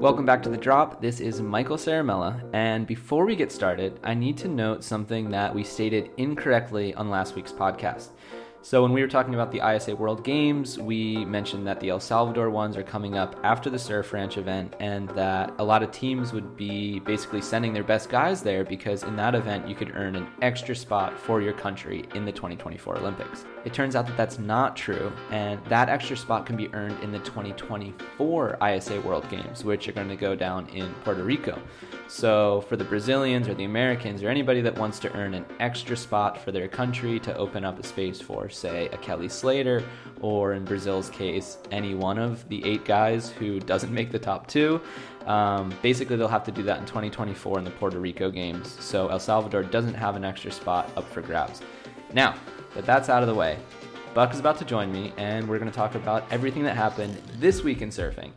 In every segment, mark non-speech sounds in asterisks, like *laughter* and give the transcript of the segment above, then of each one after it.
Welcome back to The Drop. This is Michael Ciaramella. And before we get started, I need to note something that we stated incorrectly on last week's podcast. So, when we were talking about the ISA World Games, we mentioned that the El Salvador ones are coming up after the Surf Ranch event, and that a lot of teams would be basically sending their best guys there because in that event you could earn an extra spot for your country in the 2024 Olympics. It turns out that that's not true, and that extra spot can be earned in the 2024 ISA World Games, which are going to go down in Puerto Rico. So, for the Brazilians or the Americans or anybody that wants to earn an extra spot for their country to open up a space for, say, a Kelly Slater, or in Brazil's case, any one of the eight guys who doesn't make the top two, um, basically they'll have to do that in 2024 in the Puerto Rico Games. So, El Salvador doesn't have an extra spot up for grabs. Now, that that's out of the way, Buck is about to join me, and we're going to talk about everything that happened this week in surfing.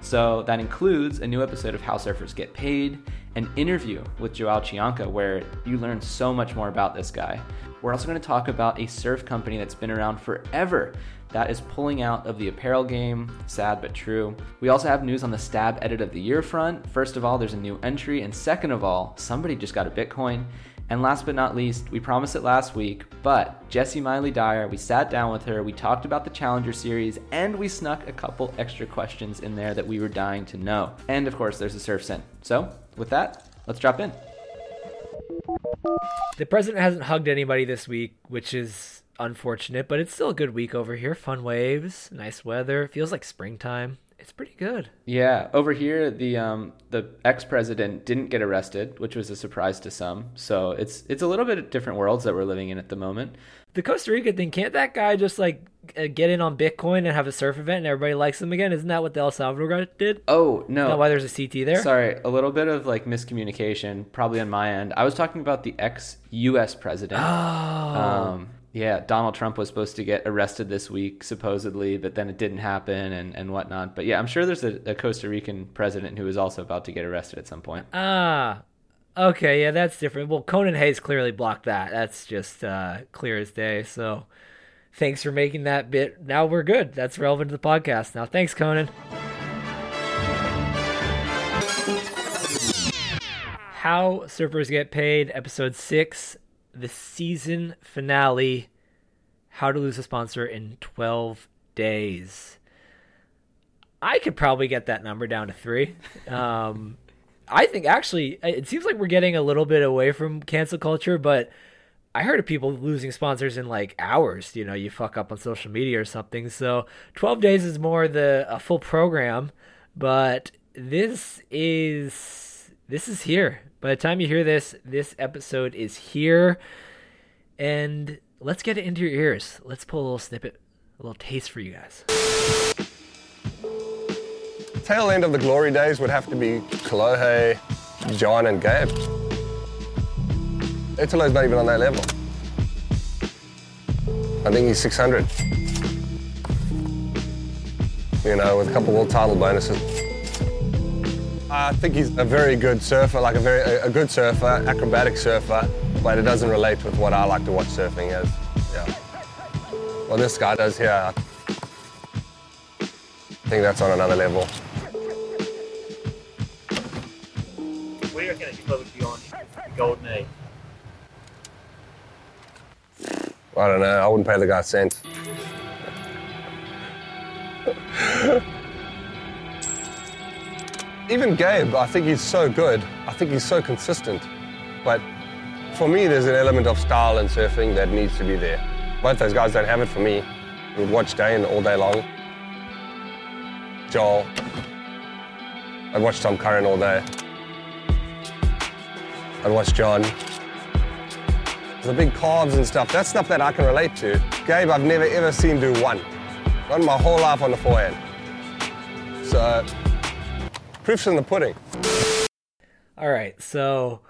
So that includes a new episode of How Surfers Get Paid, an interview with Joao Chianca, where you learn so much more about this guy. We're also going to talk about a surf company that's been around forever that is pulling out of the apparel game. Sad but true. We also have news on the Stab Edit of the Year front. First of all, there's a new entry, and second of all, somebody just got a Bitcoin. And last but not least, we promised it last week, but Jessi Miley Dyer, we sat down with her, we talked about the Challenger Series, and we snuck a couple extra questions in there that we were dying to know. And of course, there's a surf sin. So, with that, let's drop in. The president hasn't hugged anybody this week, which is unfortunate, but it's still a good week over here. Fun waves, nice weather, feels like springtime. It's pretty good. Yeah, over here the um, the ex president didn't get arrested, which was a surprise to some. So it's it's a little bit different worlds that we're living in at the moment. The Costa Rica thing, can't that guy just like uh, get in on Bitcoin and have a surf event and everybody likes him again? Isn't that what the El Salvador guy did? Oh no! Is why there's a CT there? Sorry, a little bit of like miscommunication, probably on my end. I was talking about the ex U.S. president. Oh. Um, yeah, Donald Trump was supposed to get arrested this week, supposedly, but then it didn't happen and, and whatnot. But yeah, I'm sure there's a, a Costa Rican president who is also about to get arrested at some point. Ah, okay, yeah, that's different. Well, Conan Hayes clearly blocked that. That's just uh, clear as day. So thanks for making that bit. Now we're good. That's relevant to the podcast. Now, thanks, Conan. How Surfers Get Paid, Episode 6, the season finale How to Lose a Sponsor in 12 Days. I could probably get that number down to three. *laughs* Um, I think actually, it seems like we're getting a little bit away from cancel culture, but I heard of people losing sponsors in like hours. You know, you fuck up on social media or something. So 12 days is more the a full program, but this is this is here. By the time you hear this, this episode is here. And let's get it into your ears. Let's pull a little snippet, a little taste for you guys. Tail end of the glory days would have to be Kolohe, John, and Gabe. Italo's not even on that level. I think he's 600. You know, with a couple world title bonuses. I think he's a very good surfer, like a very a, good surfer, acrobatic surfer, but it doesn't relate with what I like to watch surfing as. Yeah. Well, this guy does here. I think that's on another level. Reckon would be Golden? I don't know. I wouldn't pay the guy cents. Even Gabe, I think he's so good. I think he's so consistent. But for me, there's an element of style in surfing that needs to be there. Both those guys don't have it for me. I would watch Dane all day long. Joel. I'd watch Tom Curran all day. I'd watch John. The big calves and stuff, that's stuff that I can relate to. Gabe, I've never ever seen do one. Not my whole life on the forehand. So, proof's in the pudding. All right, so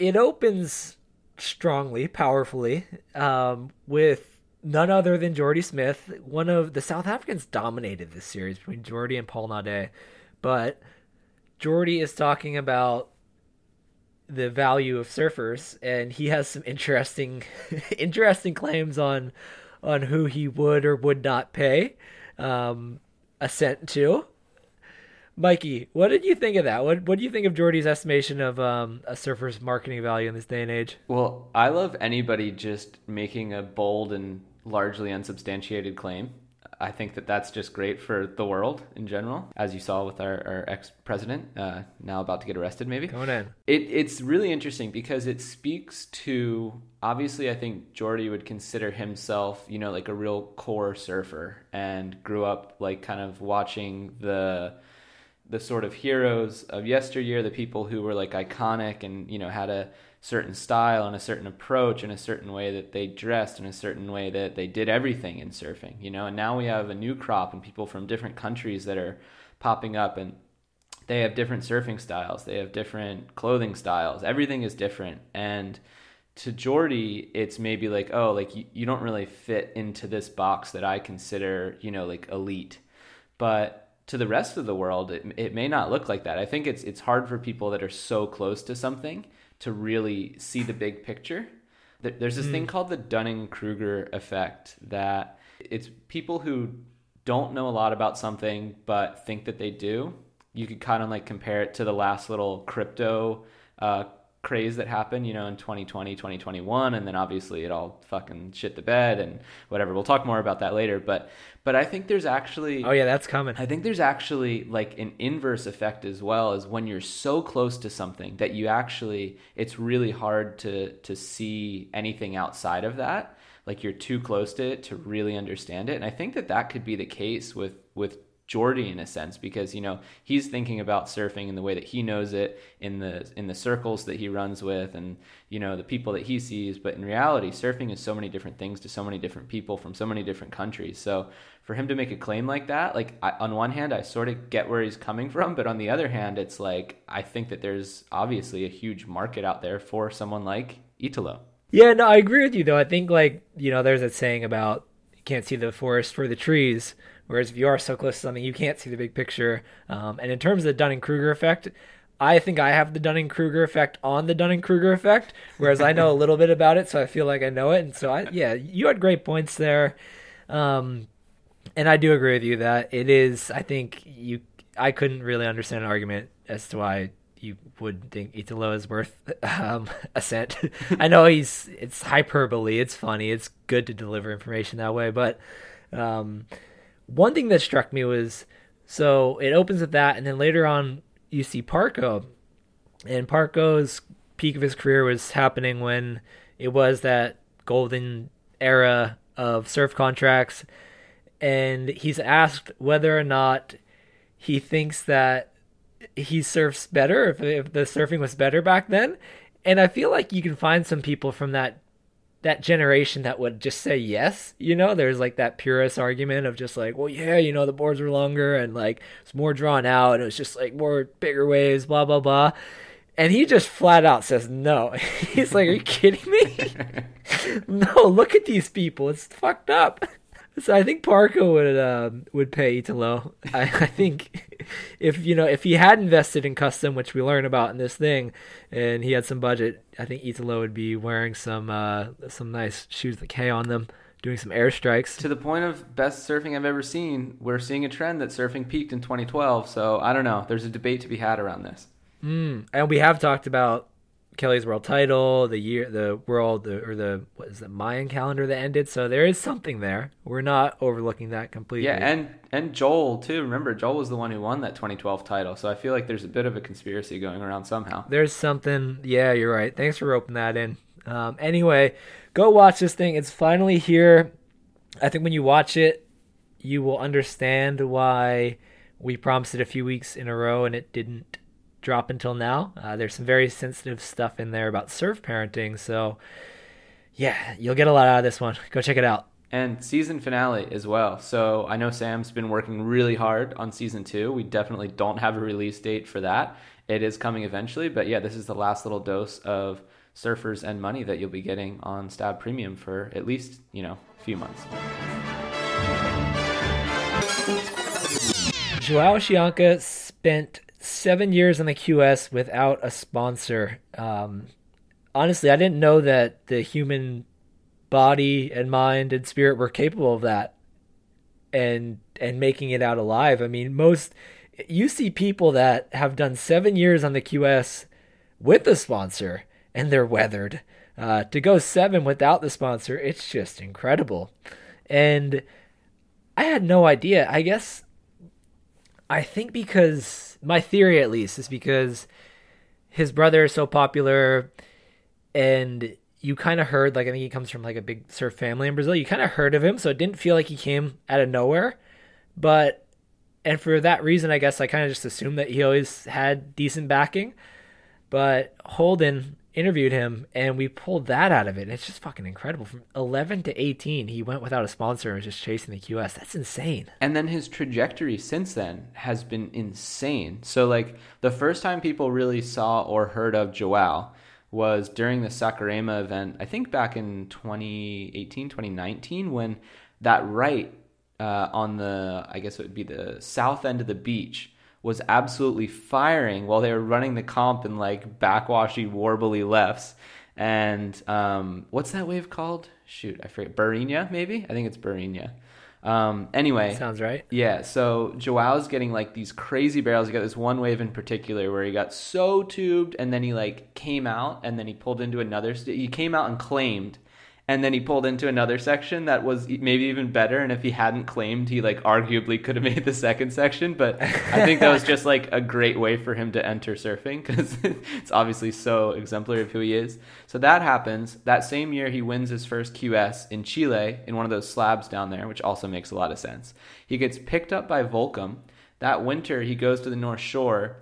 it opens strongly, powerfully, um, with none other than Jordy Smith. One of the South Africans dominated this series between Jordy and Paul Nade, but Jordy is talking about the value of surfers, and he has some interesting, *laughs* interesting claims on on who he would or would not pay um, a cent to. Mikey, what did you think of that? What What do you think of Jordy's estimation of um, a surfer's marketing value in this day and age? Well, I love anybody just making a bold and largely unsubstantiated claim. I think that that's just great for the world in general, as you saw with our, our ex president, uh, now about to get arrested, maybe. Going in. It, it's really interesting because it speaks to obviously, I think Jordy would consider himself, you know, like a real core surfer and grew up like kind of watching the the sort of heroes of yesteryear, the people who were like iconic and you know had a certain style and a certain approach and a certain way that they dressed and a certain way that they did everything in surfing, you know. And now we have a new crop and people from different countries that are popping up and they have different surfing styles, they have different clothing styles. Everything is different and to Jordy, it's maybe like, oh, like you, you don't really fit into this box that I consider, you know, like elite. But to the rest of the world, it, it may not look like that. I think it's it's hard for people that are so close to something to really see the big picture. There's this mm. thing called the Dunning Kruger effect that it's people who don't know a lot about something but think that they do. You could kind of like compare it to the last little crypto uh, craze that happened, you know, in 2020, 2021, and then obviously it all fucking shit the bed and whatever. We'll talk more about that later, but but I think there's actually Oh yeah, that's coming. I think there's actually like an inverse effect as well as when you're so close to something that you actually it's really hard to to see anything outside of that. Like you're too close to it to really understand it. And I think that that could be the case with with Jordy in a sense because you know he's thinking about surfing in the way that he knows it in the in the circles that he runs with and you know the people that he sees. But in reality surfing is so many different things to so many different people from so many different countries. So for him to make a claim like that like I, on one hand I sort of get where he's coming from but on the other hand it's like I think that there's obviously a huge market out there for someone like Italo. Yeah no I agree with you though. I think like you know there's a saying about you can't see the forest for the trees Whereas if you are so close to something, you can't see the big picture. Um, and in terms of the Dunning Kruger effect, I think I have the Dunning Kruger effect on the Dunning Kruger effect, whereas I know a little bit about it, so I feel like I know it. And so, I yeah, you had great points there, um, and I do agree with you that it is. I think you, I couldn't really understand an argument as to why you would think Italo is worth um, a cent. *laughs* I know he's it's hyperbole, it's funny, it's good to deliver information that way, but. Um, one thing that struck me was so it opens with that, and then later on you see Parko, and Parko's peak of his career was happening when it was that golden era of surf contracts, and he's asked whether or not he thinks that he surfs better if, if the surfing was better back then. And i feel like you can find some people from that that generation that would just say yes. You know, there's like that purist argument of just like, well, yeah, you know, the boards were longer and like it's more drawn out and it was just like more bigger waves, blah blah blah. And he just flat out says no. *laughs* He's like, "Are you kidding me? *laughs* no, look at these people. It's fucked up." So I think Parko would um, would pay Italo. I, I think if you know if he had invested in Kustom, which we learn about in this thing, and he had some budget, I think Italo would be wearing some uh, some nice shoes with K on them, doing some air strikes. To the point of best surfing I've ever seen, we're seeing a trend that surfing peaked in 2012. So I don't know. There's a debate to be had around this. Mm, and we have talked about Kelly's world title, the year, the world, the, or the what is the Mayan calendar that ended. So there is something there. We're not overlooking that completely. Yeah, and and Joel too. Remember, Joel was the one who won that 2012 title. So I feel like there's a bit of a conspiracy going around somehow. There's something. Yeah, you're right. Thanks for roping that in. Um, anyway, go watch this thing. It's finally here. I think when you watch it, you will understand why we promised it a few weeks in a row and it didn't drop until now. Uh, there's some very sensitive stuff in there about surf parenting. So, yeah, you'll get a lot out of this one. Go check it out. And season finale as well. So I know Sam's been working really hard on season two. We definitely don't have a release date for that. It is coming eventually, but yeah, this is the last little dose of surfers and money that you'll be getting on Stab Premium for at least, you know, a few months. Joao Chianca spent seven years on the QS without a sponsor. Um, honestly, I didn't know that the human body and mind and spirit were capable of that, and and making it out alive. I mean, most you see people that have done seven years on the QS with a sponsor and they're weathered. Uh, to go seven without the sponsor, it's just incredible. And I had no idea. I guess I think because my theory, at least, is because his brother is so popular, and you kind of heard like I think he comes from like a big surf family in Brazil. You kind of heard of him, so it didn't feel like he came out of nowhere. But and for that reason, I guess I kind of just assumed that he always had decent backing. But Holden interviewed him and we pulled that out of it. And it's just fucking incredible. From 11 to 18, he went without a sponsor and was just chasing the QS. That's insane. And then his trajectory since then has been insane. So, like, the first time people really saw or heard of Joao was during the Saquarema event, I think back in 2018, 2019, when that right uh, on the, I guess it would be the south end of the beach was absolutely firing while they were running the comp in like backwashy, warbly lefts. And um, what's that wave called? Shoot, I forget. Barrinha, maybe? I think it's Barrinha. Um, anyway, sounds right. Yeah, so Joao's getting like these crazy barrels. He got this one wave in particular where he got so tubed, and then he like came out, and then he pulled into another. St- he came out and claimed, and then he pulled into another section that was maybe even better and if he hadn't claimed he like arguably could have made the second section but i think that was *laughs* just like a great way for him to enter surfing because *laughs* it's obviously so exemplary of who he is. So that happens. That same year he wins his first qs in chile in one of those slabs down there which also makes a lot of sense. He gets picked up by volcom. That winter he goes to the north shore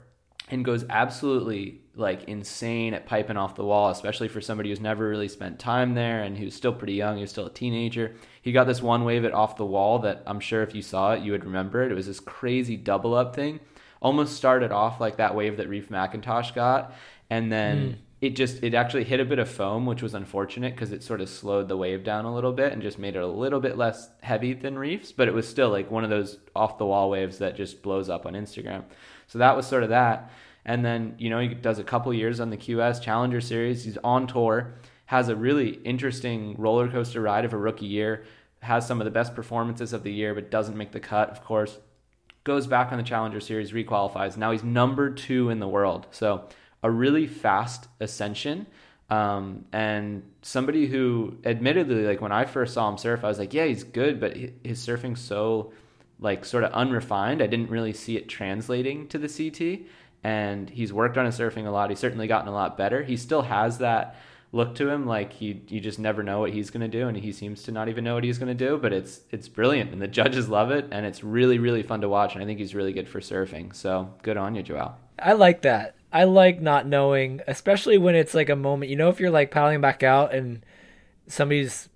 and goes absolutely like insane at piping off the wall, especially for somebody who's never really spent time there and who's still pretty young. He was still a teenager. He got this one wave it off the wall that I'm sure if you saw it, you would remember it. It was this crazy double up thing. Almost started off like that wave that Reef McIntosh got, and then mm. it just it actually hit a bit of foam, which was unfortunate because it sort of slowed the wave down a little bit and just made it a little bit less heavy than Reef's. But it was still like one of those off the wall waves that just blows up on Instagram. So that was sort of that. And then, you know, he does a couple years on the QS Challenger Series. He's on tour, has a really interesting roller coaster ride of a rookie year, has some of the best performances of the year, but doesn't make the cut, of course. Goes back on the Challenger Series, requalifies. Now he's number two in the world. So a really fast ascension. Um, and somebody who admittedly, like when I first saw him surf, I was like, yeah, he's good, but his surfing's so like sort of unrefined. I didn't really see it translating to the CT and he's worked on his surfing a lot. He's certainly gotten a lot better. He still has that look to him like he you just never know what he's going to do and he seems to not even know what he's going to do but it's it's brilliant and the judges love it and it's really really fun to watch and I think he's really good for surfing so good on you Joao I like that I like not knowing especially when it's like a moment you know if you're like paddling back out and somebody's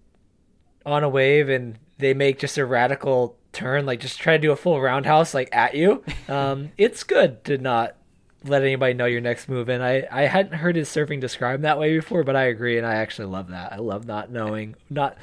on a wave and they make just a radical turn like just try to do a full roundhouse like at you *laughs* um, it's good to not let anybody know your next move. And I, I hadn't heard his surfing described that way before, but I agree, and I actually love that. I love not knowing, not.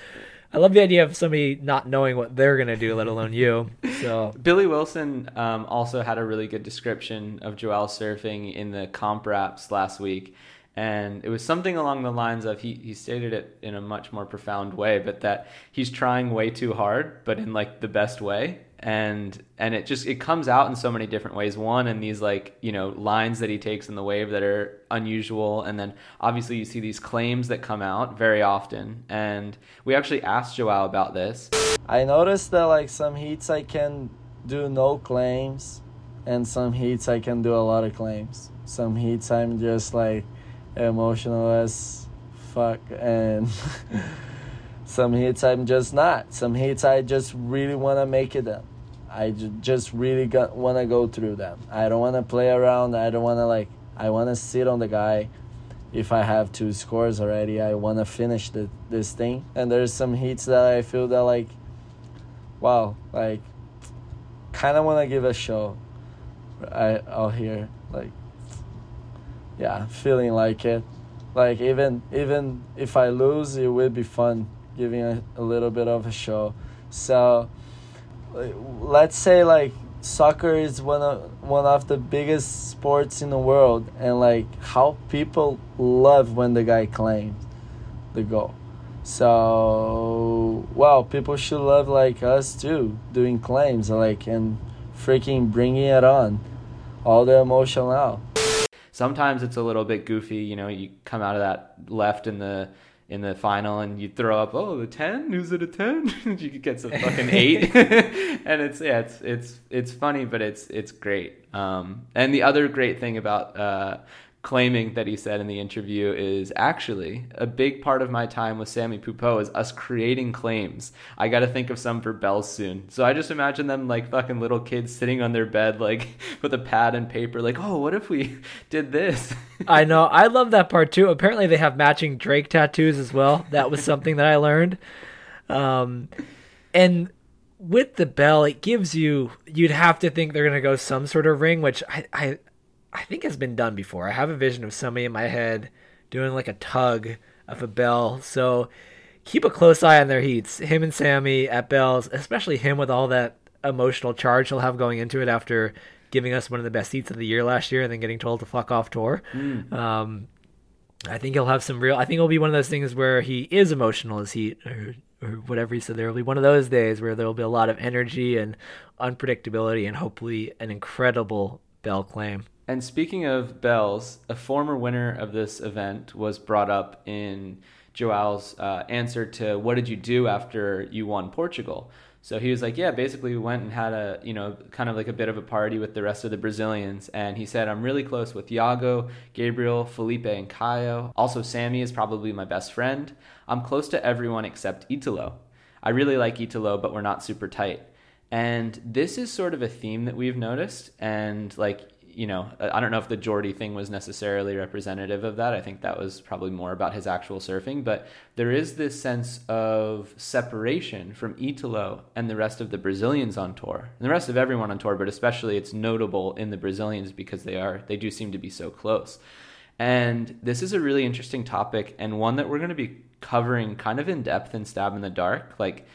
I love the idea of somebody not knowing what they're gonna do, let alone you. So *laughs* Billy Wilson um, also had a really good description of Joao surfing in the comp wraps last week, and it was something along the lines of he he stated it in a much more profound way, but that he's trying way too hard, but in like the best way, and and it just it comes out in so many different ways. One in these like you know lines that he takes in the wave that are unusual. And then obviously you see these claims that come out very often. And we actually asked joao about this. I noticed that like some heats i can do no claims and some heats i can do a lot of claims. Some heats i'm just like emotional as fuck and *laughs* some heats i'm just not some heats i just really want to make it up I just really want to go through them. I don't want to play around. I don't want to like. I want to sit on the guy. If I have two scores already, I want to finish the, this thing. And there's some heats that I feel that like, wow, like, kind of want to give a show. I out here like, yeah, feeling like it. Like even even if I lose, it will be fun giving a, a little bit of a show. So let's say like soccer is one of one of the biggest sports in the world and like how people love when the guy claims the goal so well people should love like us too doing claims like and freaking bringing it on, all the emotion out. Sometimes it's a little bit goofy. You know, you come out of that left in the in the final and you throw up, oh, the ten? who's it a ten? *laughs* you could get some fucking eight, *laughs* *laughs* and it's yeah, it's it's it's funny, but it's it's great. Um, and the other great thing about uh, claiming that he said in the interview is actually a big part of my time with Sammy Pupo is us creating claims. I got to think of some for bells soon. So I just imagine them like fucking little kids sitting on their bed, like *laughs* with a pad and paper, like, oh, what if we *laughs* did this? I know. *laughs* I love that part too. Apparently, they have matching Drake tattoos as well. That was something that I learned. Um, and with the bell, it gives you, you'd have to think they're going to go some sort of ring, which I, I, I think has been done before. I have a vision of somebody in my head doing like a tug of a bell. So keep a close eye on their heats. Him and Sammy at bells, especially him with all that emotional charge he'll have going into it after giving us one of the best seats of the year last year and then getting told to fuck off tour. Mm. Um, I think he'll have some real. I think it'll be one of those things where he is emotional as heat or, or whatever he said. There will be one of those days where there will be a lot of energy and unpredictability and hopefully an incredible bell claim. And speaking of bells, a former winner of this event was brought up in Joao's uh, answer to what did you do after you won Portugal? So he was like, yeah, basically we went and had a, you know, kind of like a bit of a party with the rest of the Brazilians. And he said, I'm really close with Yago, Gabriel, Felipe, and Caio. Also, Sammy is probably my best friend. I'm close to everyone except Italo. I really like Italo, but we're not super tight. And this is sort of a theme that we've noticed. And like, you know, I don't know if the Jordy thing was necessarily representative of that. I think that was probably more about his actual surfing. But there is this sense of separation from Italo and the rest of the Brazilians on tour, and the rest of everyone on tour. But especially, it's notable in the Brazilians because they are they do seem to be so close. And this is a really interesting topic and one that we're going to be covering kind of in depth in Stab in the Dark. Like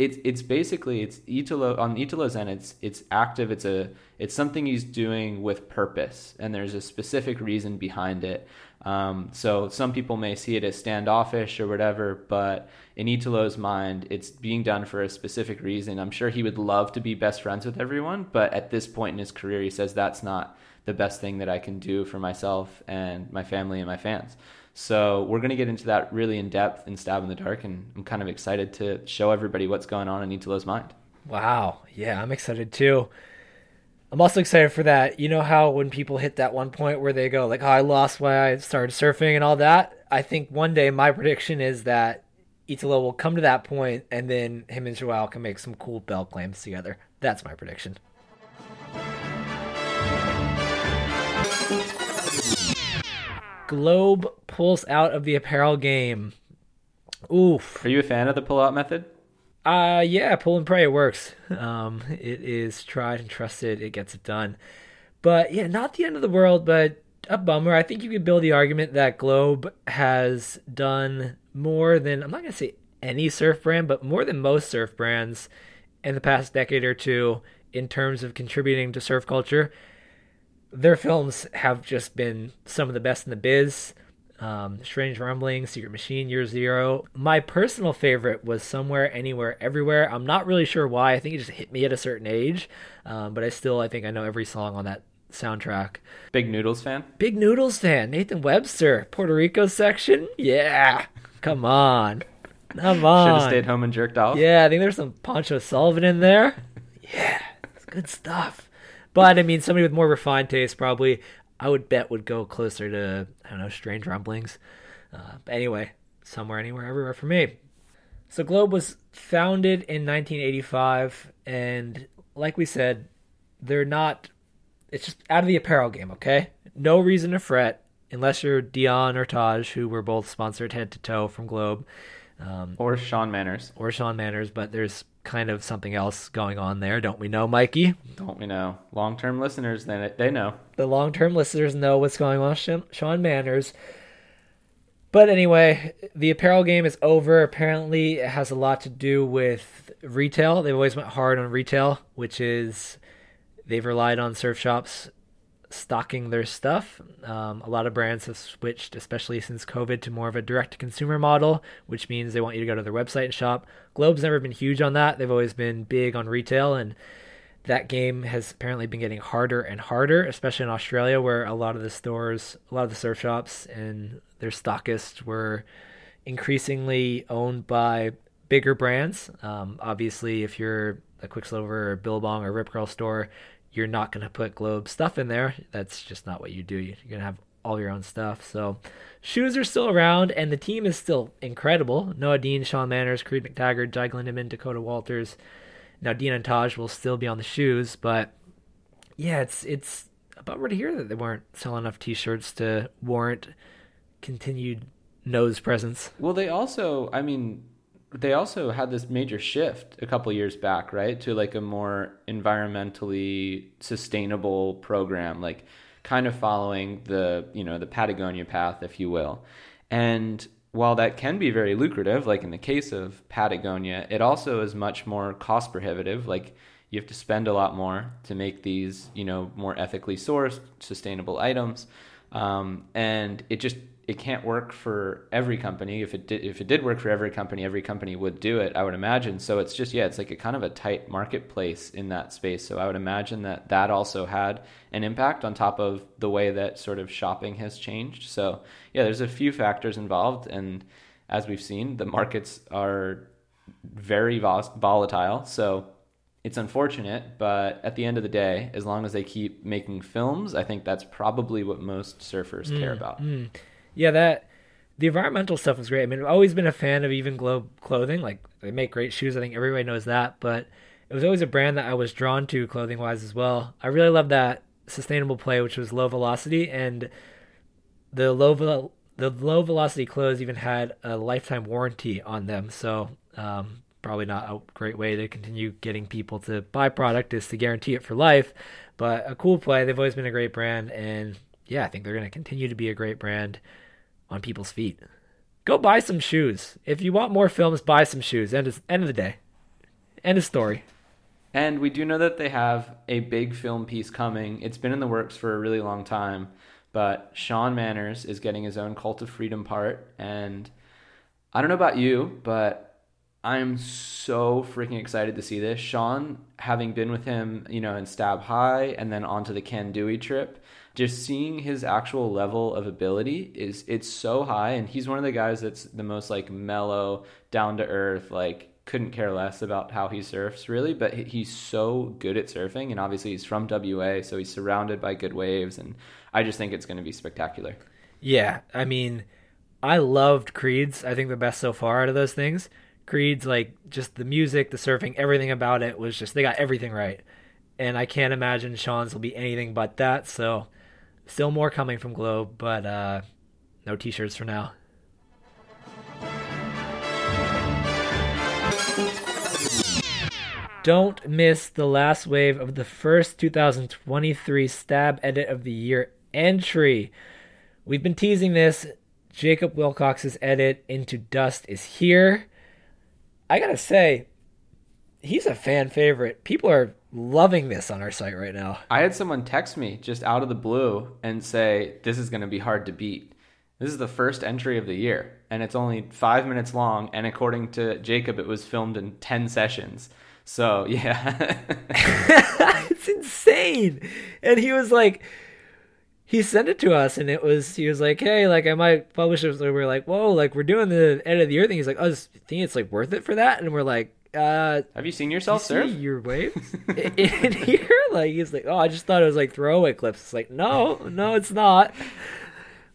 it's it's basically it's Italo on Italo's end it's it's active it's a it's something he's doing with purpose and there's a specific reason behind it. Um, so some people may see it as standoffish or whatever but in Italo's mind it's being done for a specific reason. I'm sure he would love to be best friends with everyone but at this point in his career he says that's not the best thing that I can do for myself and my family and my fans so we're going to get into that really in depth in Stab in the Dark, and I'm kind of excited to show everybody what's going on in Italo's mind. Wow. Yeah, I'm excited too. I'm also excited for that. You know how when people hit that one point where they go like, "Oh, I lost why I started surfing and all that." I think one day my prediction is that Italo will come to that point, and then him and Joao can make some cool bell claims together. That's my prediction. Globe pulls out of the apparel game. Oof. Are you a fan of the pull-out method? Uh yeah, pull and pray it works. Um it is tried and trusted, it gets it done. But yeah, not the end of the world, but a bummer. I think you could build the argument that Globe has done more than I'm not gonna say any surf brand, but more than most surf brands in the past decade or two in terms of contributing to surf culture. Their films have just been some of the best in the biz um, Strange Rumblings, Secret Machine, Year Zero. My personal favorite was Somewhere, Anywhere, Everywhere. I'm not really sure why. I think it just hit me at a certain age, um, but I still I think I know every song on that soundtrack. Big Noodles fan? Big Noodles fan. Nathan Webster, Puerto Rico section. Yeah, come on, come on. Should have stayed home and jerked off. Yeah, I think there's some Pancho Sullivan in there. Yeah, it's good stuff. But I mean, somebody with more refined taste probably I would bet would go closer to I don't know strange rumblings. Uh, but anyway, somewhere, anywhere, everywhere for me. So Globe was founded in 1985, and like we said, they're not. It's just out of the apparel game. Okay, no reason to fret unless you're Dion or Taj, who were both sponsored head to toe from Globe. Um, or Shaun Manners. Or Shaun Manners, but there's kind of something else going on there, don't we know, Mikey? Don't we know? Long term listeners, they, they know. The long term listeners know what's going on with Shaun Manners. But anyway, the apparel game is over. Apparently, it has a lot to do with retail. They've always went hard on retail, which is they've relied on surf shops stocking their stuff. Um, a lot of brands have switched, especially since COVID, to more of a direct to consumer model, which means they want you to go to their website and shop. Globe's never been huge on that. They've always been big on retail, and that game has apparently been getting harder and harder, especially in Australia, where a lot of the stores, a lot of the surf shops, and their stockists were increasingly owned by bigger brands. Um, obviously, if you're a Quiksilver or Billabong or Rip Curl store, you're not going to put Globe stuff in there. That's just not what you do. You're going to have all your own stuff. So shoes are still around, and the team is still incredible. Noa Deane, Shaun Manners, Creed McTaggart, Jai Glindeman, Dakota Walters. Now Dean and Taj will still be on the shoes, but yeah, it's it's a bummer to hear that they weren't selling enough T-shirts to warrant continued nose presence. Well, they also, I mean, they also had this major shift a couple years back, right, to like a more environmentally sustainable program, like kind of following the you know the Patagonia path, if you will, and while that can be very lucrative, like in the case of Patagonia, it also is much more cost prohibitive. Like you have to spend a lot more to make these, you know, more ethically sourced, sustainable items, um, and it just it can't work for every company. If it did, if it did work for every company, every company would do it. I would imagine. So it's just yeah, it's like a kind of a tight marketplace in that space. So I would imagine that that also had an impact on top of the way that sort of shopping has changed. So yeah, there's a few factors involved, and as we've seen, the markets are very volatile. So it's unfortunate, but at the end of the day, as long as they keep making films, I think that's probably what most surfers mm, care about. Mm yeah, that the environmental stuff was great. I mean, I've always been a fan of Even Globe clothing. Like they make great shoes. I think everybody knows that. But it was always a brand that I was drawn to clothing wise as well. I really love that sustainable play, which was low velocity, and the low the low velocity clothes even had a lifetime warranty on them. So um, probably not a great way to continue getting people to buy product is to guarantee it for life. But a cool play. They've always been a great brand, and yeah, I think they're going to continue to be a great brand on people's feet. Go buy some shoes. If you want more films, buy some shoes. End of, end of the day. End of story. And we do know that they have a big film piece coming. It's been in the works for a really long time, but Shaun Manners is getting his own Cult of Freedom part. And I don't know about you, but I'm so freaking excited to see this. Shaun, having been with him, you know, in Stab High and then onto the Kandui trip, just seeing his actual level of ability is it's so high and he's one of the guys that's the most like mellow down to earth like couldn't care less about how he surfs really but he's so good at surfing and obviously he's from WA so he's surrounded by good waves and I just think it's going to be spectacular. Yeah I mean I loved Creed's I think the best so far out of those things. Creed's like just the music the surfing everything about it was just they got everything right. And I can't imagine Shaun's will be anything but that so Still more coming from Globe, but uh, no t shirts for now. Don't miss the last wave of the first 2023 Stab Edit of the Year entry. We've been teasing this. Jacob Wilcox's edit into Dust is here. I gotta say, he's a fan favorite. People are loving this on our site right now. I had someone text me just out of the blue and say, This is going to be hard to beat. This is the first entry of the year, and it's only five minutes long. And according to Jacob, it was filmed in 10 sessions. So, *laughs* yeah. *laughs* it's insane. And he was like, he sent it to us, and it was, he was like, hey, like, I might publish it. So we were like, whoa, like, we're doing the end of the year thing. He's like, oh, I think it's like worth it for that. And we're like, uh, Have you seen yourself you surf? your waves *laughs* in, in here? Like he's like, oh, I just thought it was like throwaway clips. It's like, no, no, it's not.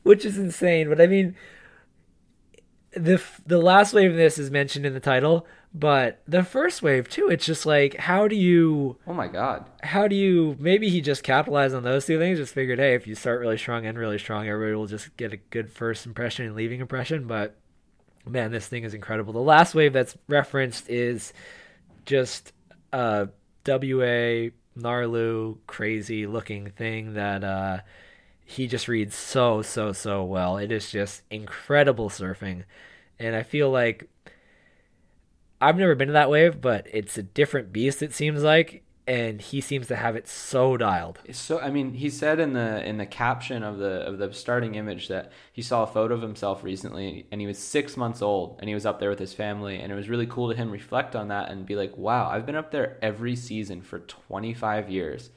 Which is insane. But I mean, the the last wave of this is mentioned in the title, but the first wave too. It's just like, how do you? Oh my god! How do you? Maybe he just capitalized on those two things. Just figured, hey, if you start really strong and really strong, everybody will just get a good first impression and leaving impression. But man, this thing is incredible. The last wave that's referenced is just a WA Naruto crazy looking thing that uh, he just reads so so so well. It is just incredible surfing, and I feel like I've never been to that wave, but it's a different beast. It seems like and he seems to have it so dialed. So I mean, he said in the in the caption of the of the starting image that he saw a photo of himself recently, and he was six months old, and he was up there with his family, and it was really cool to him reflect on that and be like, "Wow, I've been up there every season for 25 years."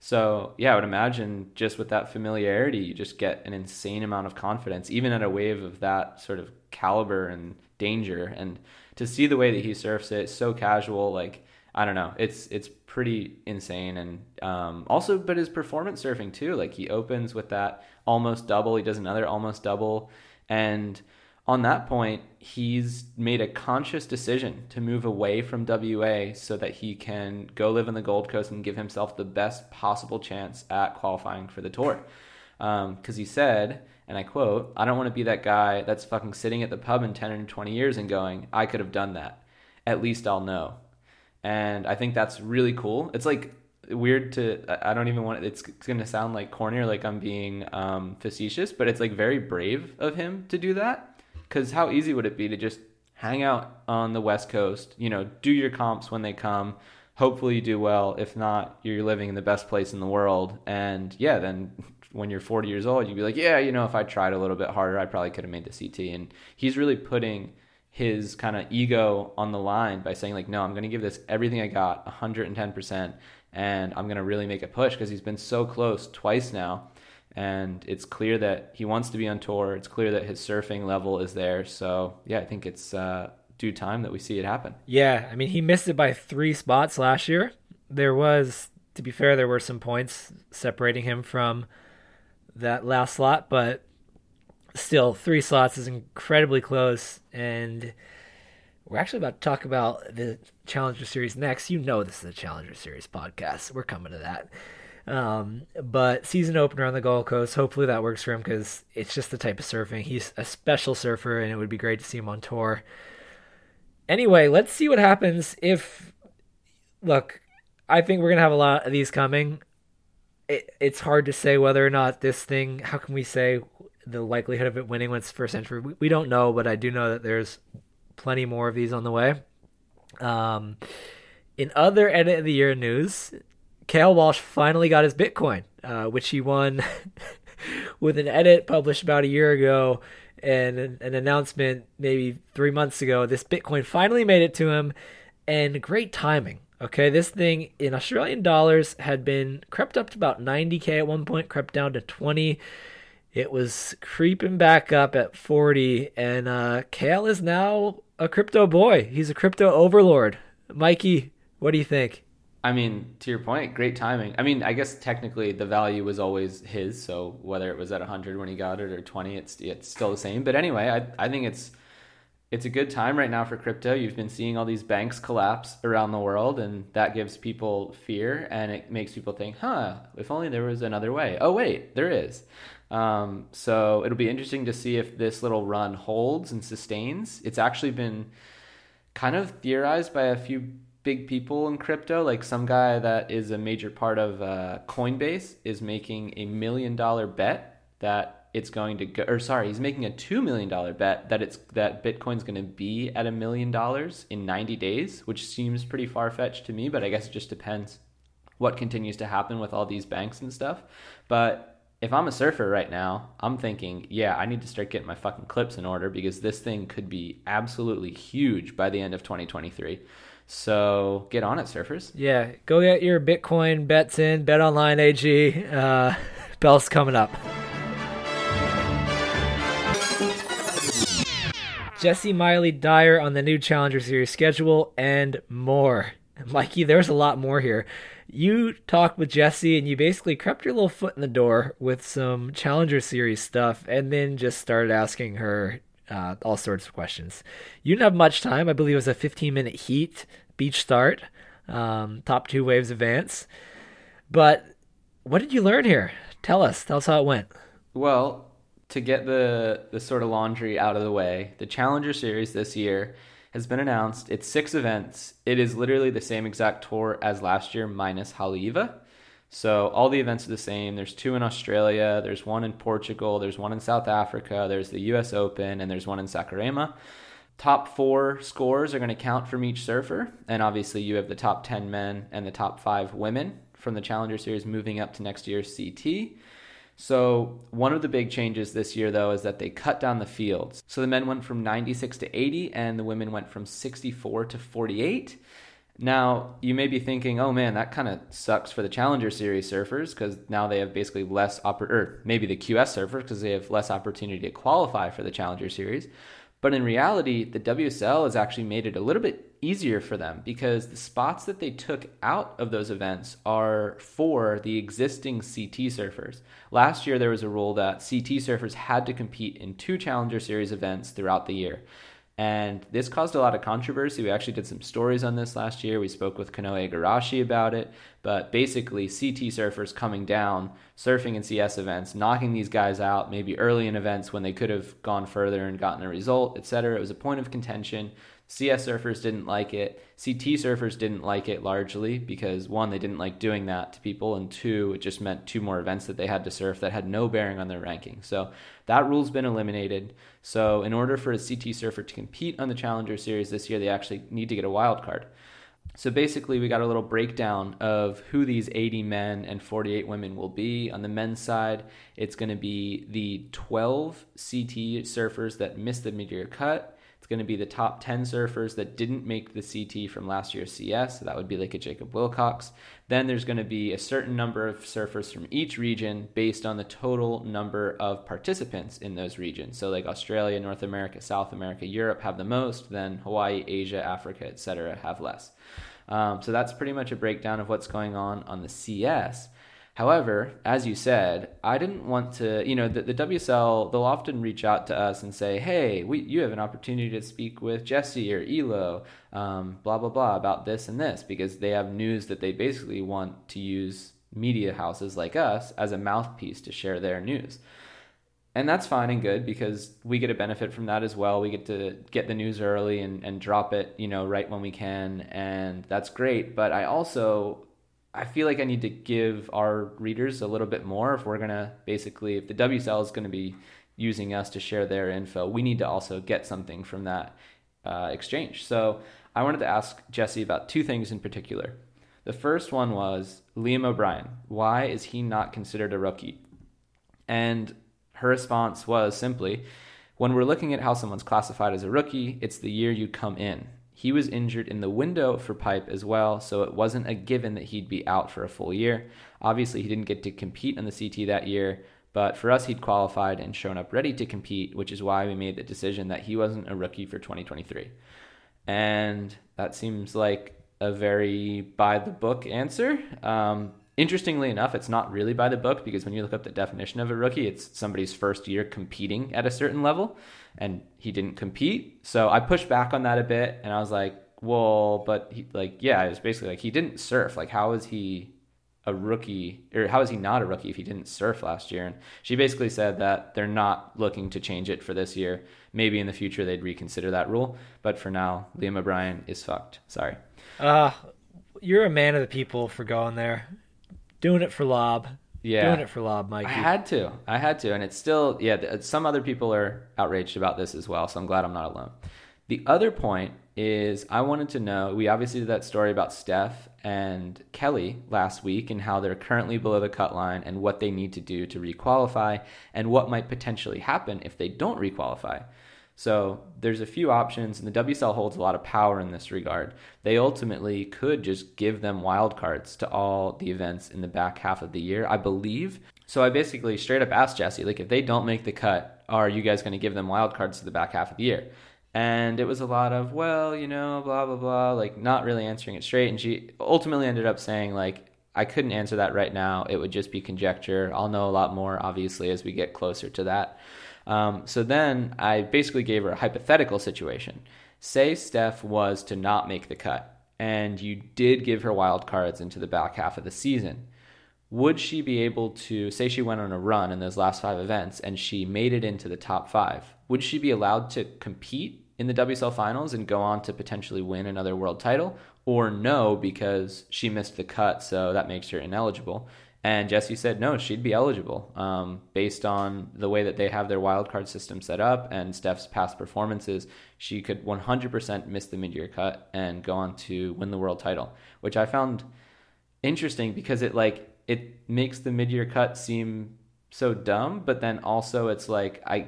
So yeah, I would imagine just with that familiarity, you just get an insane amount of confidence, even at a wave of that sort of caliber and danger. And to see the way that he surfs it, so casual, like I don't know, it's it's pretty insane. And um, also, but his performance surfing too, like he opens with that almost double, he does another almost double, and on that point, he's made a conscious decision to move away from WA so that he can go live in the Gold Coast and give himself the best possible chance at qualifying for the tour. Because um, he said, and I quote, I don't want to be that guy that's fucking sitting at the pub in 10 or 20 years and going, I could have done that. At least I'll know. And I think that's really cool. It's like weird to i don't even want it's, it's going to sound like corny or like i'm being um, facetious but it's like very brave of him to do that because how easy would it be to just hang out on the West Coast, you know, do your comps when they come. Hopefully you do well. If not, you're living in the best place in the world. And yeah, then when you're 40 years old, you'd be like, yeah, you know, if I tried a little bit harder, I probably could have made the CT. And he's really putting his kind of ego on the line by saying like, no, I'm going to give this everything I got, 110%, and I'm going to really make a push because he's been so close twice now and it's clear that he wants to be on tour. It's clear that his surfing level is there. So yeah, I think it's uh, due time that we see it happen. Yeah, I mean he missed it by three spots last year. There was, to be fair, there were some points separating him from that last slot, but still, three slots is incredibly close. And we're actually about to talk about the Challenger Series next. You know, this is a Challenger Series podcast. We're coming to that. Um, but season opener on the Gold Coast, hopefully that works for him because it's just the type of surfing. He's a special surfer, and it would be great to see him on tour. Anyway, let's see what happens if. Look, I think we're gonna have a lot of these coming. It, it's hard to say whether or not this thing. How can we say the likelihood of it winning when it's first entry? We, we don't know, but I do know that there's plenty more of these on the way. Um, in other edit of the year news, Kael Walsh finally got his Bitcoin, uh, which he won *laughs* with an edit published about a year ago and an, an, announcement maybe three months ago. This Bitcoin finally made it to him, and great timing. Okay, this thing in Australian dollars had been crept up to about 90k at one point, crept down to 20. It was creeping back up at 40, and uh, Kael is now a crypto boy. He's a crypto overlord. Mikey, what do you think? I mean, to your point, great timing. I mean, I guess technically the value was always his, so whether it was at 100 when he got it or 20, it's it's still the same. But anyway, I I think it's it's a good time right now for crypto. You've been seeing all these banks collapse around the world, and that gives people fear, and it makes people think, "Huh, if only there was another way." Oh wait, there is. Um, so it'll be interesting to see if this little run holds and sustains. It's actually been kind of theorized by a few big people in crypto. Like some guy that is a major part of uh, Coinbase is making a million dollar bet that it's going to go. Or sorry, he's making a two million dollar bet that it's that Bitcoin's going to be at a million dollars in 90 days, which seems pretty far fetched to me. But I guess it just depends what continues to happen with all these banks and stuff. But if I'm a surfer right now, I'm thinking, yeah, I need to start getting my fucking clips in order because this thing could be absolutely huge by the end of 2023. So get on it, surfers. Yeah, go get your Bitcoin bets in. Bet online AG. Uh, *laughs* bell's coming up. Jessi Miley Dyer on the new Challenger Series schedule and more. Mikey, there's a lot more here. You talked with Jessi and you basically crept your little foot in the door with some Challenger Series stuff and then just started asking her uh, all sorts of questions. You didn't have much time. I believe it was a 15 minute heat beach start, um, top two waves advance. But what did you learn here? Tell us. Tell us how it went. Well, to get the the sort of laundry out of the way, the Challenger Series this year has been announced. It's six events. It is literally the same exact tour as last year, minus Haleiwa. So all the events are the same. There's two in Australia, there's one in Portugal, there's one in South Africa, there's the US Open, and there's one in Saquarema. top four scores are going to count from each surfer. And obviously, you have the top 10 men and the top five women from the Challenger Series moving up to next year's CT. So, one of the big changes this year, though, is that they cut down the fields. So, the men went from 96 to 80, and the women went from 64 to 48. Now, you may be thinking, oh man, that kind of sucks for the Challenger Series surfers because now they have basically less, oppor- or maybe the QS surfers because they have less opportunity to qualify for the Challenger Series. But in reality, the WSL has actually made it a little bit easier for them because the spots that they took out of those events are for the existing CT surfers. Last year, there was a rule that CT surfers had to compete in two Challenger Series events throughout the year. And this caused a lot of controversy. We actually did some stories on this last year. We spoke with Kanoa Igarashi about it. But basically, CT surfers coming down, surfing in CS events, knocking these guys out, maybe early in events when they could have gone further and gotten a result, etc. It was a point of contention. CS surfers didn't like it. CT surfers didn't like it largely because one, they didn't like doing that to people, and two, it just meant two more events that they had to surf that had no bearing on their ranking. So that rule's been eliminated. So in order for a CT surfer to compete on the Challenger Series this year, they actually need to get a wild card. So basically, we got a little breakdown of who these 80 men and 48 women will be. On the men's side, it's going to be the 12 CT surfers that missed the mid-year cut going to be the top 10 surfers that didn't make the CT from last year's CS. So that would be like a Jacob Wilcox. Then there's going to be a certain number of surfers from each region based on the total number of participants in those regions. So like Australia, North America, South America, Europe have the most, then Hawaii, Asia, Africa, etc. have less. Um, so that's pretty much a breakdown of what's going on on the CS. However, as you said, I didn't want to, you know, the, the WSL, they'll often reach out to us and say, hey, we, you have an opportunity to speak with Jessi or Elo, um, blah, blah, blah, about this and this, because they have news that they basically want to use media houses like us as a mouthpiece to share their news. And that's fine and good because we get a benefit from that as well. We get to get the news early and, and drop it, you know, right when we can. And that's great. But I also I feel like I need to give our readers a little bit more if we're to basically, if the WSL is to be using us to share their info, we need to also get something from that uh, exchange. So I wanted to ask Jessi about two things in particular. The first one was Liam O'Brien. Why is he not considered a rookie? And her response was simply, when we're looking at how someone's classified as a rookie, it's the year you come in. He was injured in the window for Pipe as well, so it wasn't a given that he'd be out for a full year. Obviously, he didn't get to compete on the CT that year, but for us, he'd qualified and shown up ready to compete, which is why we made the decision that he wasn't a rookie for 2023. And that seems like a very by the book answer. Um, interestingly enough, it's not really by the book because when you look up the definition of a rookie, it's somebody's first year competing at a certain level and he didn't compete. So I pushed back on that a bit, and I was like, well, but he, like, yeah, it was basically like he didn't surf. Like, how is he a rookie, or how is he not a rookie if he didn't surf last year? And she basically said that they're not looking to change it for this year. Maybe in the future they'd reconsider that rule, but for now, Liam O'Brien is fucked. Sorry. Uh, you're a man of the people for going there, doing it for lob yeah. doing it for lob, Mike. I had to. I had to, and it's still yeah. Uh, some other people are outraged about this as well, so I'm glad I'm not alone. The other point is I wanted to know. We obviously did that story about Steph and Kelly last week and how they're currently below the cut line and what they need to do to requalify and what might potentially happen if they don't requalify. So there's a few options, and the WSL holds a lot of power in this regard. They ultimately could just give them wildcards to all the events in the back half of the year, I believe. So I basically straight up asked Jessi, like, if they don't make the cut, are you guys going to give them wildcards to the back half of the year? And it was a lot of, well, you know, blah, blah, blah, like not really answering it straight. And she ultimately ended up saying, like, I couldn't answer that right now. It would just be conjecture. I'll know a lot more, obviously, as we get closer to that. Um, so then I basically gave her a hypothetical situation. Say Steph was to not make the cut, and you did give her wild cards into the back half of the season. Would she be able to, say she went on a run in those last five events and she made it into the top five, would she be allowed to compete in the WSL finals and go on to potentially win another world title? Or no, because she missed the cut, so that makes her ineligible? And Jessi said no, she'd be eligible um, based on the way that they have their wild card system set up and Steph's past performances. She could 100% miss the mid year cut and go on to win the world title, which I found interesting because it like it makes the mid year cut seem so dumb, but then also it's like I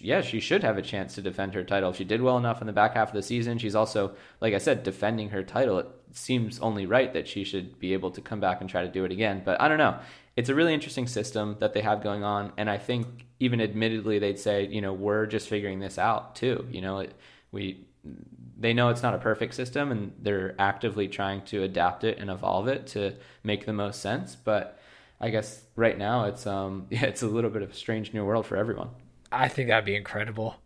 yeah, she should have a chance to defend her title. If she did well enough in the back half of the season, she's also like I said defending her title. It seems only right that she should be able to come back and try to do it again. But I don't know. It's a really interesting system that they have going on and I think even admittedly they'd say, you know, we're just figuring this out too. You know, it, we they know it's not a perfect system and they're actively trying to adapt it and evolve it to make the most sense, but I guess right now it's um *laughs* yeah it's a little bit of a strange new world for everyone. I think that'd be incredible.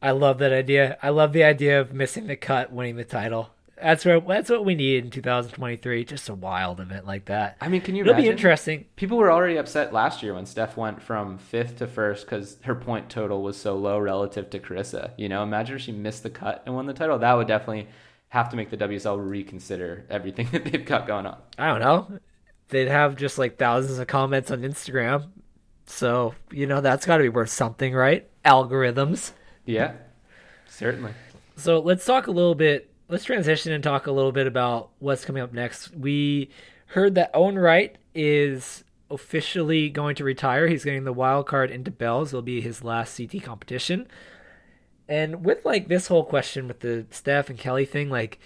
I love that idea. I love the idea of missing the cut, winning the title. That's what that's what we need in 2023. Just a wild event like that. I mean, can you? It'll imagine? be interesting. People were already upset last year when Steph went from fifth to first because her point total was so low relative to Carissa. You know, imagine if she missed the cut and won the title. That would definitely have to make the WSL reconsider everything *laughs* that they've got going on. I don't know. They'd have just like thousands of comments on Instagram. So, you know, that's got to be worth something, right? Algorithms. Yeah, certainly. So, let's talk a little bit. Let's transition and talk a little bit about what's coming up next. We heard that Owen Wright is officially going to retire. He's getting the wild card into Bells. It'll be his last CT competition. And with like this whole question with the Steph and Kelly thing, like,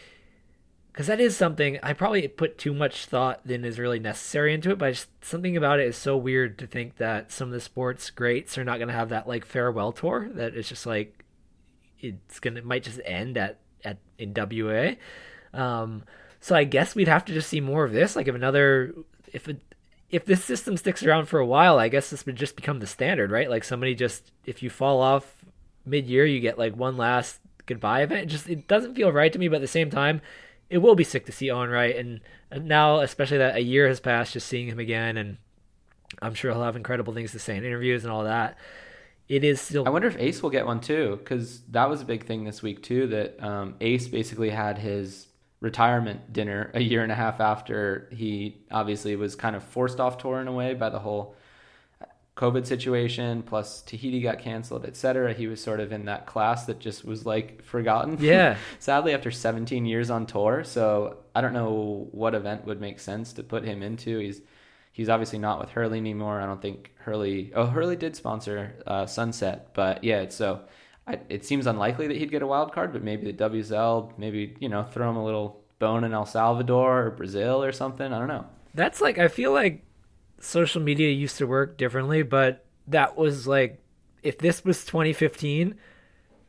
because that is something I probably put too much thought than is really necessary into it. But just, something about it is so weird to think that some of the sports greats are not going to have that like farewell tour. That it's just like it's gonna it might just end at at in WA. Um, so I guess we'd have to just see more of this. Like if another if it, if this system sticks around for a while, I guess this would just become the standard, right? Like somebody just if you fall off mid year, you get like one last goodbye event. It just it doesn't feel right to me, but at the same time, it will be sick to see Owen Wright, and, now especially that a year has passed, just seeing him again, and I'm sure he'll have incredible things to say in interviews and all that. It is still. I wonder if Ace will get one too, because that was a big thing this week too. That um, Ace basically had his retirement dinner a year and a half after he obviously was kind of forced off tour in a way by the whole COVID situation. Plus Tahiti got canceled, etc. He was sort of in that class that just was like forgotten. *laughs* Yeah. Sadly, after 17 years on tour, so I don't know what event would make sense to put him into. He's he's obviously not with Hurley anymore. I don't think Hurley. Oh, Hurley did sponsor uh, Sunset, but yeah, it's so. I, it seems unlikely that he'd get a wild card, but maybe the WSL, maybe you know, throw him a little bone in El Salvador or Brazil or something. I don't know. That's like I feel like social media used to work differently, but that was like if this was 2015,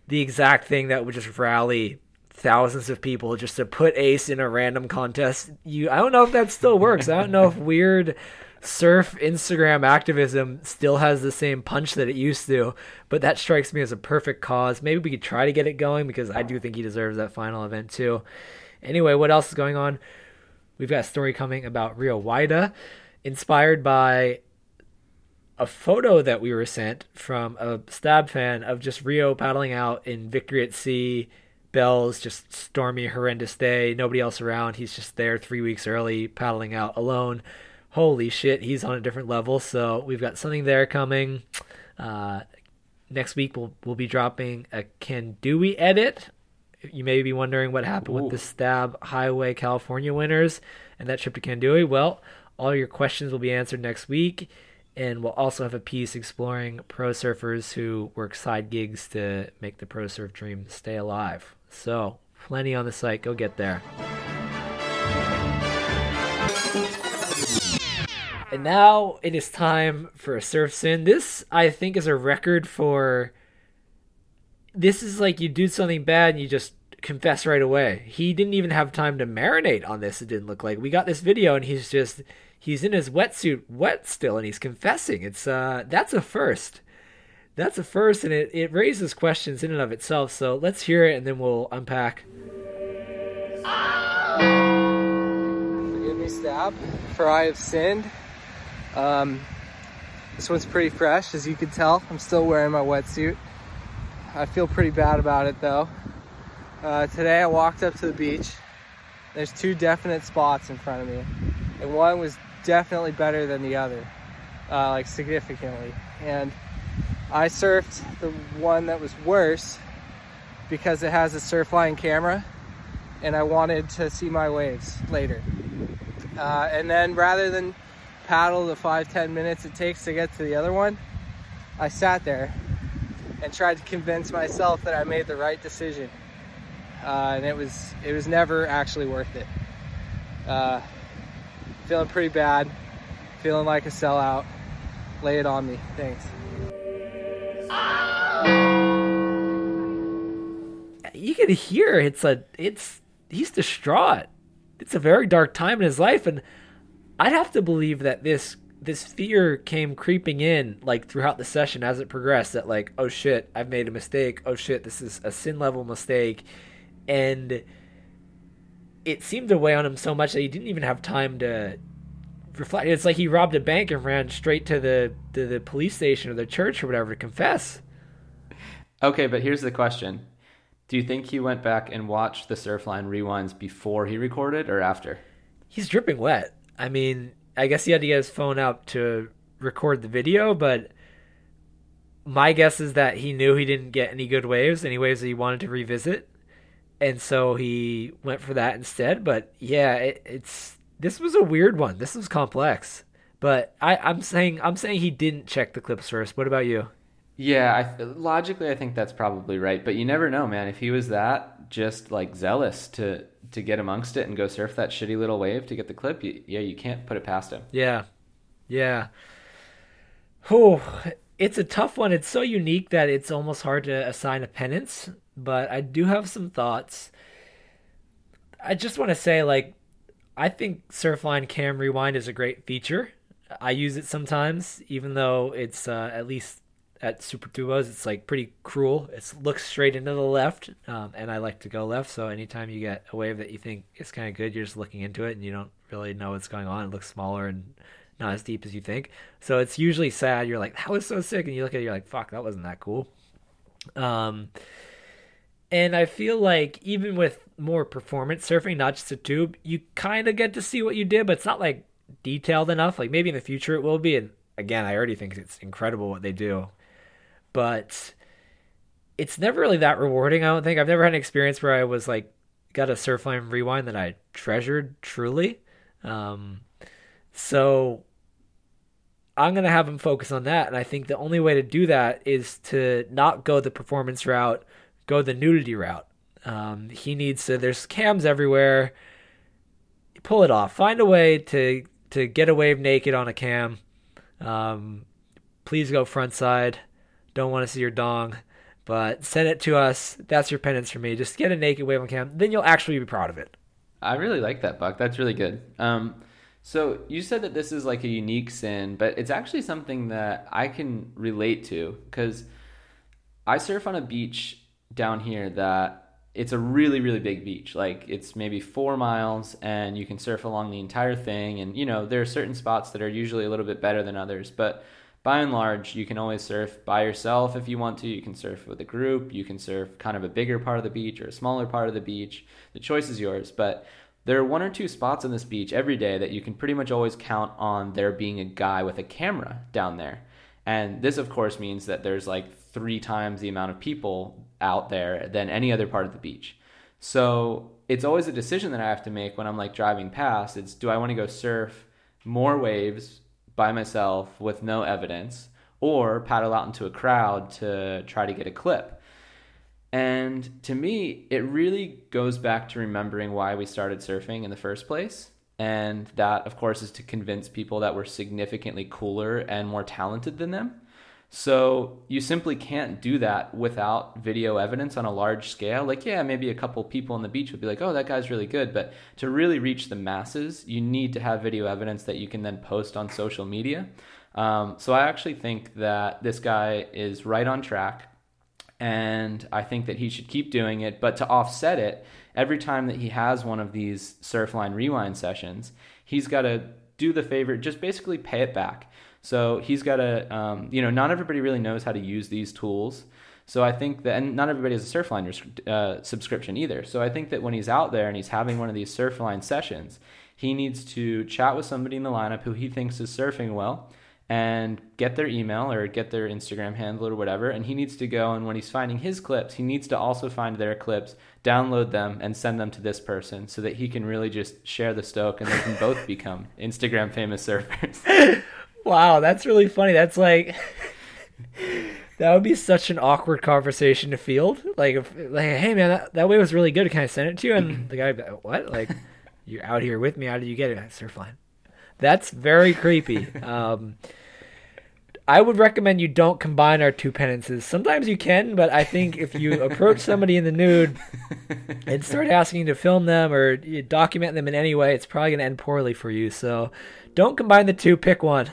the exact thing that would just rally thousands of people just to put Ace in a random contest. You I don't know if that still works. I don't know if *laughs* weird surf Instagram activism still has the same punch that it used to, but that strikes me as a perfect cause. Maybe we could try to get it going because I do think he deserves that final event too. Anyway, what else is going on? We've got a story coming about Rio Waida, inspired by a photo that we were sent from a stab fan of just Rio paddling out in Victory at Sea, Bells, just stormy, horrendous day, nobody else around. He's just there three weeks early, paddling out alone. Holy shit, he's on a different level. So we've got something there coming. Uh, next week we'll we'll be dropping a Kandui edit. You may be wondering what happened Ooh. with the Stab Highway California winners and that trip to Kandui. Well, all your questions will be answered next week, and we'll also have a piece exploring pro surfers who work side gigs to make the pro surf dream stay alive. So, plenty on the site. Go get there. And now it is time for a surf sin. This, I think, is a record for. This is like you do something bad and you just confess right away. He didn't even have time to marinate on this, it didn't look like. We got this video and he's just. He's in his wetsuit, wet still, and he's confessing. It's uh, that's a first. That's a first, and it, it raises questions in and of itself. So let's hear it, and then we'll unpack. Forgive me, Stab, for I have sinned. Um, this one's pretty fresh, as you can tell. I'm still wearing my wetsuit. I feel pretty bad about it, though. Uh, today I walked up to the beach. There's two definite spots in front of me, and one was definitely better than the other, uh, like significantly. And I surfed the one that was worse because it has a Surfline camera and I wanted to see my waves later. Uh, and then rather than paddle the five ten minutes it takes to get to the other one, I sat there and tried to convince myself that I made the right decision. Uh, and it was it was never actually worth it. Uh, feeling pretty bad, feeling like a sellout. Lay it on me. Thanks. You can hear it's a it's he's distraught. It's a very dark time in his life, and I'd have to believe that this this fear came creeping in like throughout the session as it progressed. That like, oh shit, I've made a mistake. Oh shit, this is a sin level mistake, and it seemed to weigh on him so much that he didn't even have time to reflect. It's like he robbed a bank and ran straight to the to the police station or the church or whatever to confess. Okay, but here's the question. Do you think he went back and watched the Surfline rewinds before he recorded or after? He's dripping wet. I mean, I guess he had to get his phone out to record the video, but my guess is that he knew he didn't get any good waves, any waves that he wanted to revisit, and so he went for that instead. But yeah, it, it's this was a weird one. This was complex, but I, I'm saying I'm saying he didn't check the clips first. What about you? Yeah, I, logically, I think that's probably right. But you never know, man. If he was that just like zealous to to get amongst it and go surf that shitty little wave to get the clip, you, yeah, you can't put it past him. Yeah, yeah. Oh, it's a tough one. It's so unique that it's almost hard to assign a penance. But I do have some thoughts. I just want to say, like, I think Surfline Cam Rewind is a great feature. I use it sometimes, even though it's uh, at least at Super Tubos, it's like pretty cruel. It looks straight into the left, um, and I like to go left. So anytime you get a wave that you think is kind of good, you're just looking into it and you don't really know what's going on. It looks smaller and not as deep as you think. So it's usually sad. You're like, that was so sick, and you look at it, you're like, fuck, that wasn't that cool. Um, and I feel like even with more performance surfing, not just a tube, you kind of get to see what you did, but it's not like detailed enough. Like maybe in the future it will be. And again, I already think it's incredible what they do but it's never really that rewarding. I don't think I've never had an experience where I was like got a Surfline rewind that I treasured truly. Um, so I'm gonna have him focus on that, and I think the only way to do that is to not go the performance route, go the nudity route. Um, he needs to. There's cams everywhere. Pull it off. Find a way to to get a wave naked on a cam. Um, please go front side. Don't want to see your dong, but send it to us. That's your penance for me. Just get a naked wave on cam. Then you'll actually be proud of it. I really like that, Buck. That's really good. Um, so you said that this is like a unique sin, but it's actually something that I can relate to because I surf on a beach down here that it's a really really big beach like it's maybe four miles and you can surf along the entire thing and you know there are certain spots that are usually a little bit better than others but by and large, you can always surf by yourself if you want to. You can surf with a group. You can surf kind of a bigger part of the beach or a smaller part of the beach. The choice is yours. But there are one or two spots on this beach every day that you can pretty much always count on there being a guy with a camera down there. And this, of course, means that there's like three times the amount of people out there than any other part of the beach. So it's always a decision that I have to make when I'm like driving past. It's do I want to go surf more waves by myself with no evidence or paddle out into a crowd to try to get a clip. And to me, it really goes back to remembering why we started surfing in the first place. And that, of course, is to convince people that we're significantly cooler and more talented than them. So you simply can't do that without video evidence on a large scale. Like, yeah, maybe a couple people on the beach would be like, oh, that guy's really good. But to really reach the masses, you need to have video evidence that you can then post on social media. Um, so I actually think that this guy is right on track. And I think that he should keep doing it. But to offset it, every time that he has one of these Surfline rewind sessions, he's got to do the favor, just basically pay it back so he's got a, um, you know, not everybody really knows how to use these tools. So I think that, and not everybody has a Surfline uh, subscription either. So I think that when he's out there and he's having one of these Surfline sessions, He needs to chat with somebody in the lineup who he thinks is surfing well and get their email or get their Instagram handle or whatever. And he needs to go and when he's finding his clips, he needs to also find their clips, download them, and send them to this person so that he can really just share the stoke and they can both *laughs* become Instagram famous surfers. *laughs* Wow, that's really funny. That's like *laughs* that would be such an awkward conversation to field. Like, if, like, hey man, that, that way was really good. Can I send it to you? And the guy, would be like, what? Like, *laughs* you're out here with me. How did you get it? Surfline. That's very creepy. Um, I would recommend you don't combine our two penances. Sometimes you can, but I think if you *laughs* approach somebody in the nude and start asking to film them or document them in any way, it's probably going to end poorly for you. So don't combine the two. Pick one.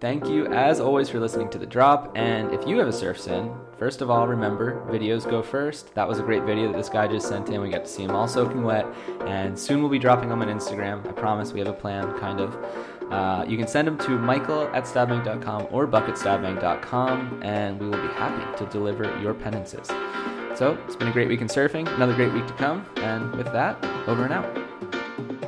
Thank you, as always, for listening to The Drop. And if you have a surf sin, first of all, remember videos go first. That was a great video that this guy just sent in. We got to see him all soaking wet. And soon we'll be dropping them on Instagram. I promise we have a plan, kind of. Uh, you can send them to michael at stabmag.com or bucketstabbank.com, and we will be happy to deliver your penances. So it's been a great week in surfing, another great week to come. And with that, over and out.